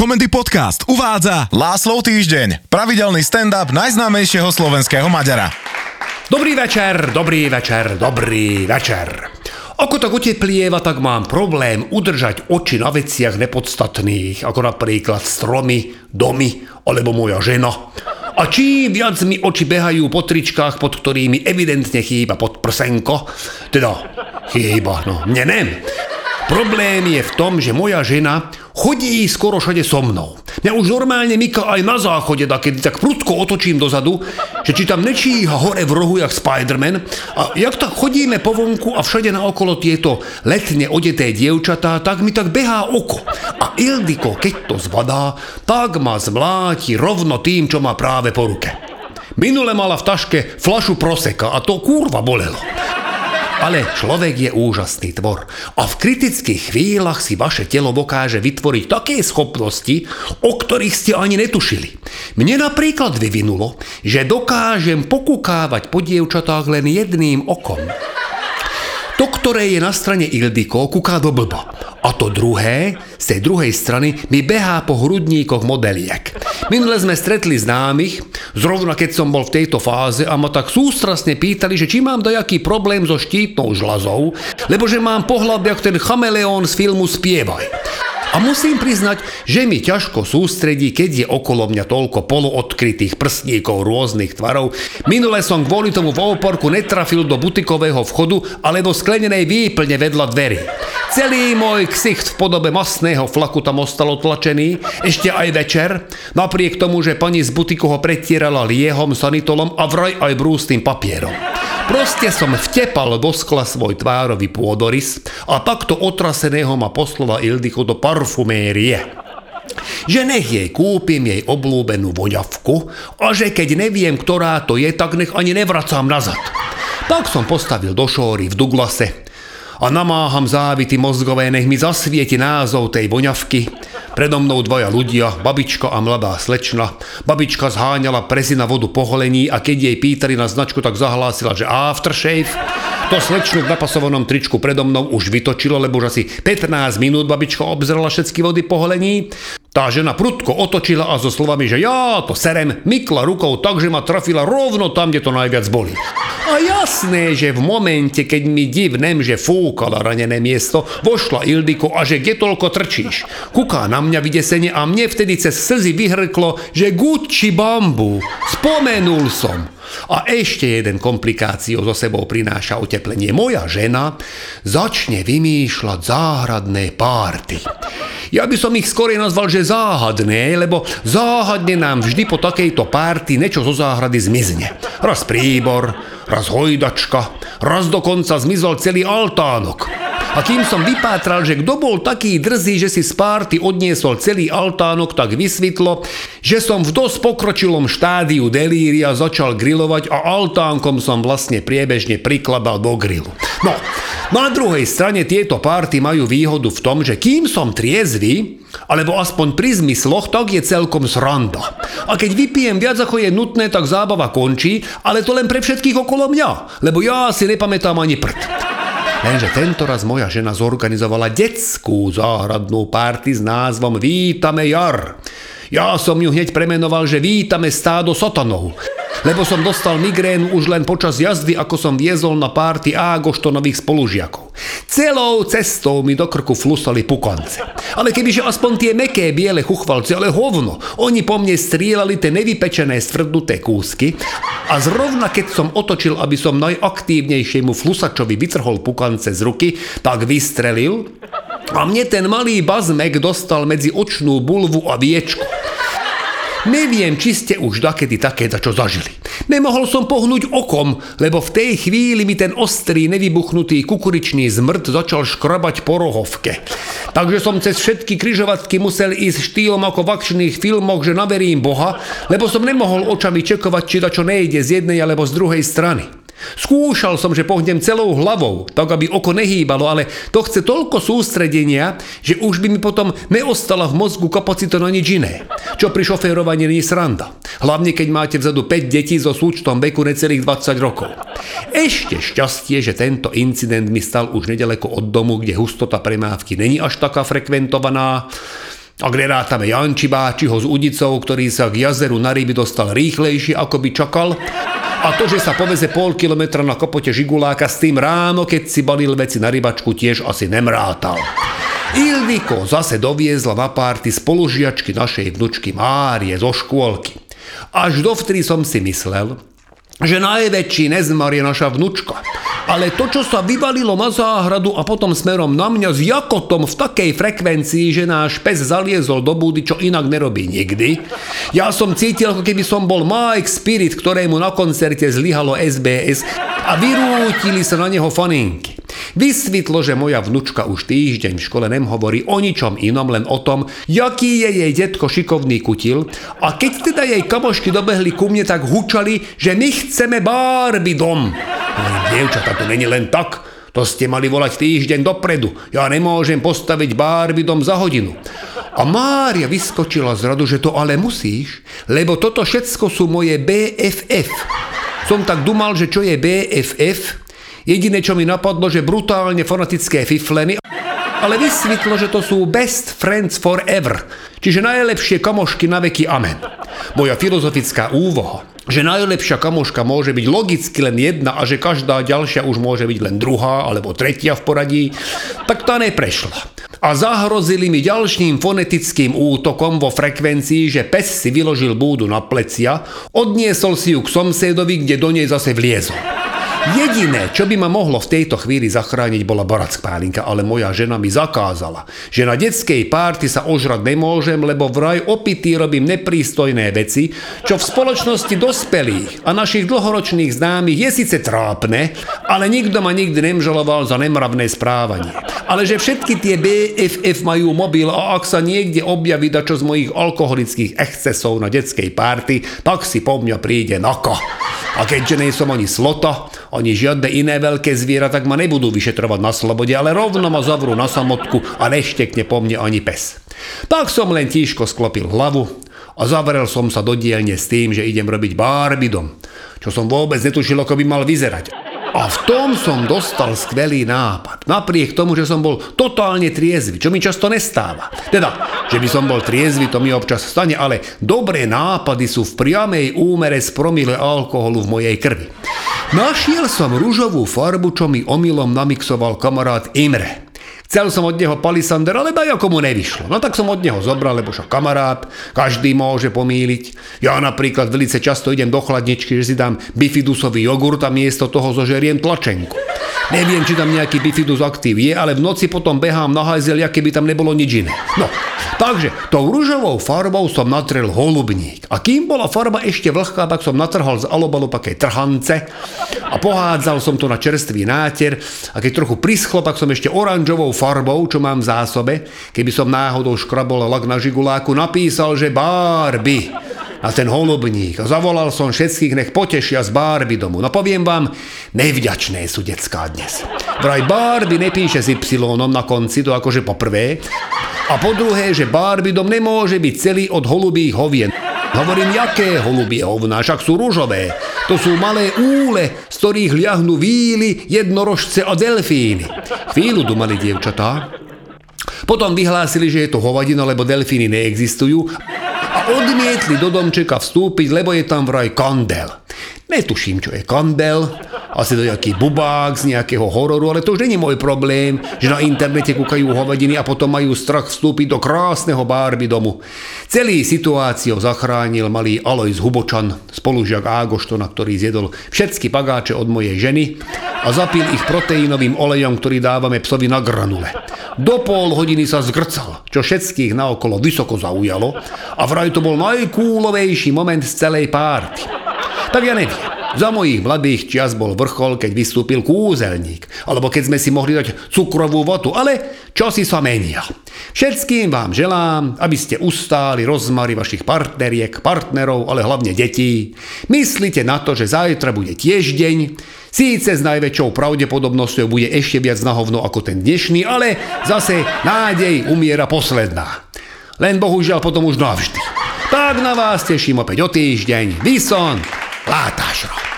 Komendy Podcast uvádza Láslov týždeň, pravidelný stand-up najznámejšieho slovenského Maďara. Dobrý večer, dobrý večer, dobrý večer. Ako tak oteplieva, tak mám problém udržať oči na veciach nepodstatných, ako napríklad stromy, domy alebo moja žena. A čím viac mi oči behajú po tričkách, pod ktorými evidentne chýba pod prsenko, teda chýba, no mne nem. Problém je v tom, že moja žena chodí skoro všade so mnou. Mňa už normálne myka aj na záchode, da keď tak prudko otočím dozadu, že či tam nečíha hore v rohu jak Spiderman a jak tak chodíme po vonku a všade naokolo tieto letne odeté dievčatá, tak mi tak behá oko. A Ildiko, keď to zvadá, tak ma zvláti rovno tým, čo má práve po ruke. Minule mala v taške flašu proseka a to kurva bolelo. Ale človek je úžasný tvor a v kritických chvíľach si vaše telo dokáže vytvoriť také schopnosti, o ktorých ste ani netušili. Mne napríklad vyvinulo, že dokážem pokukávať po dievčatách len jedným okom. To, ktoré je na strane Ildiko, kúká do blba. A to druhé, z tej druhej strany, mi behá po hrudníkoch modeliek. Minule sme stretli známych, zrovna keď som bol v tejto fáze a ma tak sústrasne pýtali, že či mám dajaký problém so štítnou žľazou, lebo že mám pohľad jak ten chameleón z filmu Spievaj. A musím priznať, že mi ťažko sústredí, keď je okolo mňa toľko poloodkrytých prstníkov rôznych tvarov. Minule som kvôli tomu v oporku netrafil do butikového vchodu alebo sklenenej výplne vedľa dverí. Celý môj ksicht v podobe masného flaku tam ostal otlačený, ešte aj večer, napriek tomu, že pani z butiku ho pretierala liehom, sanitolom a vraj aj brústým papierom. Proste som vtepal do skla svoj tvárový pôdorys a takto otraseného ma poslala Ildiko do parfumérie že nech jej kúpim jej oblúbenú voňavku a že keď neviem, ktorá to je, tak nech ani nevracám nazad. Tak som postavil do šóry v Douglase a namáham závity mozgové, nech mi zasvieti názov tej voňavky. Predo mnou dvaja ľudia, babička a mladá slečna. Babička zháňala prezina vodu po holení a keď jej pýtali na značku, tak zahlásila, že aftershave. To slečnu v napasovanom tričku predo mnou už vytočilo, lebo už asi 15 minút babička obzrela všetky vody po holení. Tá žena prudko otočila a so slovami, že ja to serem, mykla rukou tak, že ma trafila rovno tam, kde to najviac boli. A jasné, že v momente, keď mi divnem, že fúkala ranené miesto, vošla Ildiko a že kde toľko trčíš. Kuká na mňa vydesene a mne vtedy cez slzy vyhrklo, že Gucci bambu. Spomenul som. A ešte jeden komplikáciu so sebou prináša oteplenie. Moja žena začne vymýšľať záhradné párty. Ja by som ich skorej nazval, že záhadné, lebo záhadne nám vždy po takejto párty niečo zo záhrady zmizne. Raz príbor, raz hojdačka, raz dokonca zmizol celý altánok. A kým som vypátral, že kto bol taký drzý, že si z párty odniesol celý altánok, tak vysvetlo, že som v dosť pokročilom štádiu delíria začal grilovať a altánkom som vlastne priebežne prikladal do grilu. No, na druhej strane tieto párty majú výhodu v tom, že kým som triezvy, alebo aspoň pri zmysloch, tak je celkom sranda. A keď vypijem viac ako je nutné, tak zábava končí, ale to len pre všetkých okolo mňa, lebo ja si nepamätám ani prd. Lenže tento raz moja žena zorganizovala detskú záhradnú párty s názvom Vítame jar. Ja som ju hneď premenoval, že vítame stádo sotanov lebo som dostal migrénu už len počas jazdy, ako som viezol na párty Ágoštonových spolužiakov. Celou cestou mi do krku flusali pukance. Ale kebyže aspoň tie meké biele chuchvalci, ale hovno, oni po mne strieľali tie nevypečené stvrdnuté kúsky a zrovna keď som otočil, aby som najaktívnejšiemu flusačovi vytrhol pukance z ruky, tak vystrelil a mne ten malý bazmek dostal medzi očnú bulvu a viečku. Neviem, či ste už dakedy také za čo zažili. Nemohol som pohnúť okom, lebo v tej chvíli mi ten ostrý, nevybuchnutý kukuričný zmrt začal škrabať po rohovke. Takže som cez všetky kryžovatky musel ísť štýlom ako v akčných filmoch, že naverím Boha, lebo som nemohol očami čekovať, či da čo nejde z jednej alebo z druhej strany. Skúšal som, že pohnem celou hlavou, tak aby oko nehýbalo, ale to chce toľko sústredenia, že už by mi potom neostala v mozgu kapacita na nič iné. Čo pri šoférovaní nie sranda. Hlavne keď máte vzadu 5 detí so súčtom veku necelých 20 rokov. Ešte šťastie, že tento incident mi stal už nedaleko od domu, kde hustota premávky není až taká frekventovaná. Ak nerátame Janči Báčiho s Udicou, ktorý sa k jazeru na ryby dostal rýchlejšie, ako by čakal, a to, že sa poveze pol kilometra na kopote Žiguláka s tým ráno, keď si balil veci na rybačku, tiež asi nemrátal. Ildiko zase doviezla na párty spolužiačky našej vnučky Márie zo škôlky. Až dovtedy som si myslel, že najväčší nezmar je naša vnučka. Ale to, čo sa vyvalilo na záhradu a potom smerom na mňa s jakotom v takej frekvencii, že náš pes zaliezol do búdy, čo inak nerobí nikdy. Ja som cítil, ako keby som bol Mike Spirit, ktorému na koncerte zlyhalo SBS a vyrútili sa na neho faninky. Vysvetlo, že moja vnučka už týždeň v škole nem hovorí o ničom inom, len o tom, jaký je jej detko šikovný kutil a keď teda jej kamošky dobehli ku mne, tak hučali, že my chceme Barbie dom. Dievčata, to není len tak, to ste mali volať týždeň dopredu. Ja nemôžem postaviť Barbie dom za hodinu. A Mária vyskočila z radu, že to ale musíš, lebo toto všetko sú moje BFF. Som tak dumal, že čo je BFF, Jediné, čo mi napadlo, že brutálne fanatické fifleny, ale vysvetlo, že to sú best friends forever, čiže najlepšie kamošky na veky amen. Moja filozofická úvaha, že najlepšia kamoška môže byť logicky len jedna a že každá ďalšia už môže byť len druhá alebo tretia v poradí, tak tá neprešla. A zahrozili mi ďalším fonetickým útokom vo frekvencii, že pes si vyložil búdu na plecia, odniesol si ju k somsedovi, kde do nej zase vliezol. Jediné, čo by ma mohlo v tejto chvíli zachrániť, bola barack pálinka, ale moja žena mi zakázala, že na detskej párty sa ožrať nemôžem, lebo vraj opitý robím neprístojné veci, čo v spoločnosti dospelých a našich dlhoročných známych je síce trápne, ale nikto ma nikdy nemžaloval za nemravné správanie. Ale že všetky tie BFF majú mobil a ak sa niekde objaví dačo z mojich alkoholických excesov na detskej párty, tak si po mňa príde nako. A keďže nie som ani slota, ani žiadne iné veľké zviera, tak ma nebudú vyšetrovať na slobode, ale rovno ma zavrú na samotku a neštekne po mne ani pes. Tak som len tížko sklopil hlavu a zavrel som sa do dielne s tým, že idem robiť barbidom, čo som vôbec netušil, ako by mal vyzerať. A v tom som dostal skvelý nápad. Napriek tomu, že som bol totálne triezvy, čo mi často nestáva. Teda, že by som bol triezvy, to mi občas stane, ale dobré nápady sú v priamej úmere z promile alkoholu v mojej krvi. Našiel som rúžovú farbu, čo mi omylom namixoval kamarát Imre. Chcel som od neho palisander, ale ako mu nevyšlo. No tak som od neho zobral, lebo však kamarát, každý môže pomýliť. Ja napríklad veľmi často idem do chladničky, že si dám bifidusový jogurt a miesto toho zožeriem tlačenku. Neviem, či tam nejaký bifidus aktív je, ale v noci potom behám na hajzel, keby tam nebolo nič iné. No, takže tou rúžovou farbou som natrel holubník. A kým bola farba ešte vlhká, tak som natrhal z alobalu také trhance a pohádzal som to na čerstvý náter a keď trochu prischlo, tak som ešte oranžovou farbou, čo mám v zásobe, keby som náhodou škrabol lak na žiguláku, napísal, že Barbie a ten holubník. Zavolal som všetkých, nech potešia z Barbie domu. No poviem vám, nevďačné sú detská dnes. Vraj Barbie nepíše s Y na konci, to akože poprvé. A po druhé, že Barbie dom nemôže byť celý od holubých hovien. Hovorím, jaké holubie hovná, však sú rúžové. To sú malé úle, z ktorých liahnú víly, jednorožce a delfíny. Chvíľu dumali dievčatá. Potom vyhlásili, že je to hovadino, lebo delfíny neexistujú a odmietli do domčeka vstúpiť, lebo je tam vraj kandel. Netuším, čo je kandel, asi to nejaký bubák z nejakého hororu, ale to už není môj problém, že na internete kúkajú hovadiny a potom majú strach vstúpiť do krásneho Barbie domu. Celý situáciu zachránil malý Alois Hubočan, spolužiak Ágoštona, ktorý zjedol všetky pagáče od mojej ženy a zapil ich proteínovým olejom, ktorý dávame psovi na granule. Do pol hodiny sa zgrcal, čo všetkých naokolo vysoko zaujalo a vraj to bol najkúlovejší moment z celej párty. Tak ja neviem. Za mojich mladých čias bol vrchol, keď vystúpil kúzelník, alebo keď sme si mohli dať cukrovú votu, ale časy sa menia. Všetkým vám želám, aby ste ustáli rozmary vašich partneriek, partnerov, ale hlavne detí. Myslite na to, že zajtra bude tiež deň, Síce s najväčšou pravdepodobnosťou bude ešte viac na hovno ako ten dnešný, ale zase nádej umiera posledná. Len bohužiaľ potom už navždy. Tak na vás teším opäť o týždeň. Vison, látásra!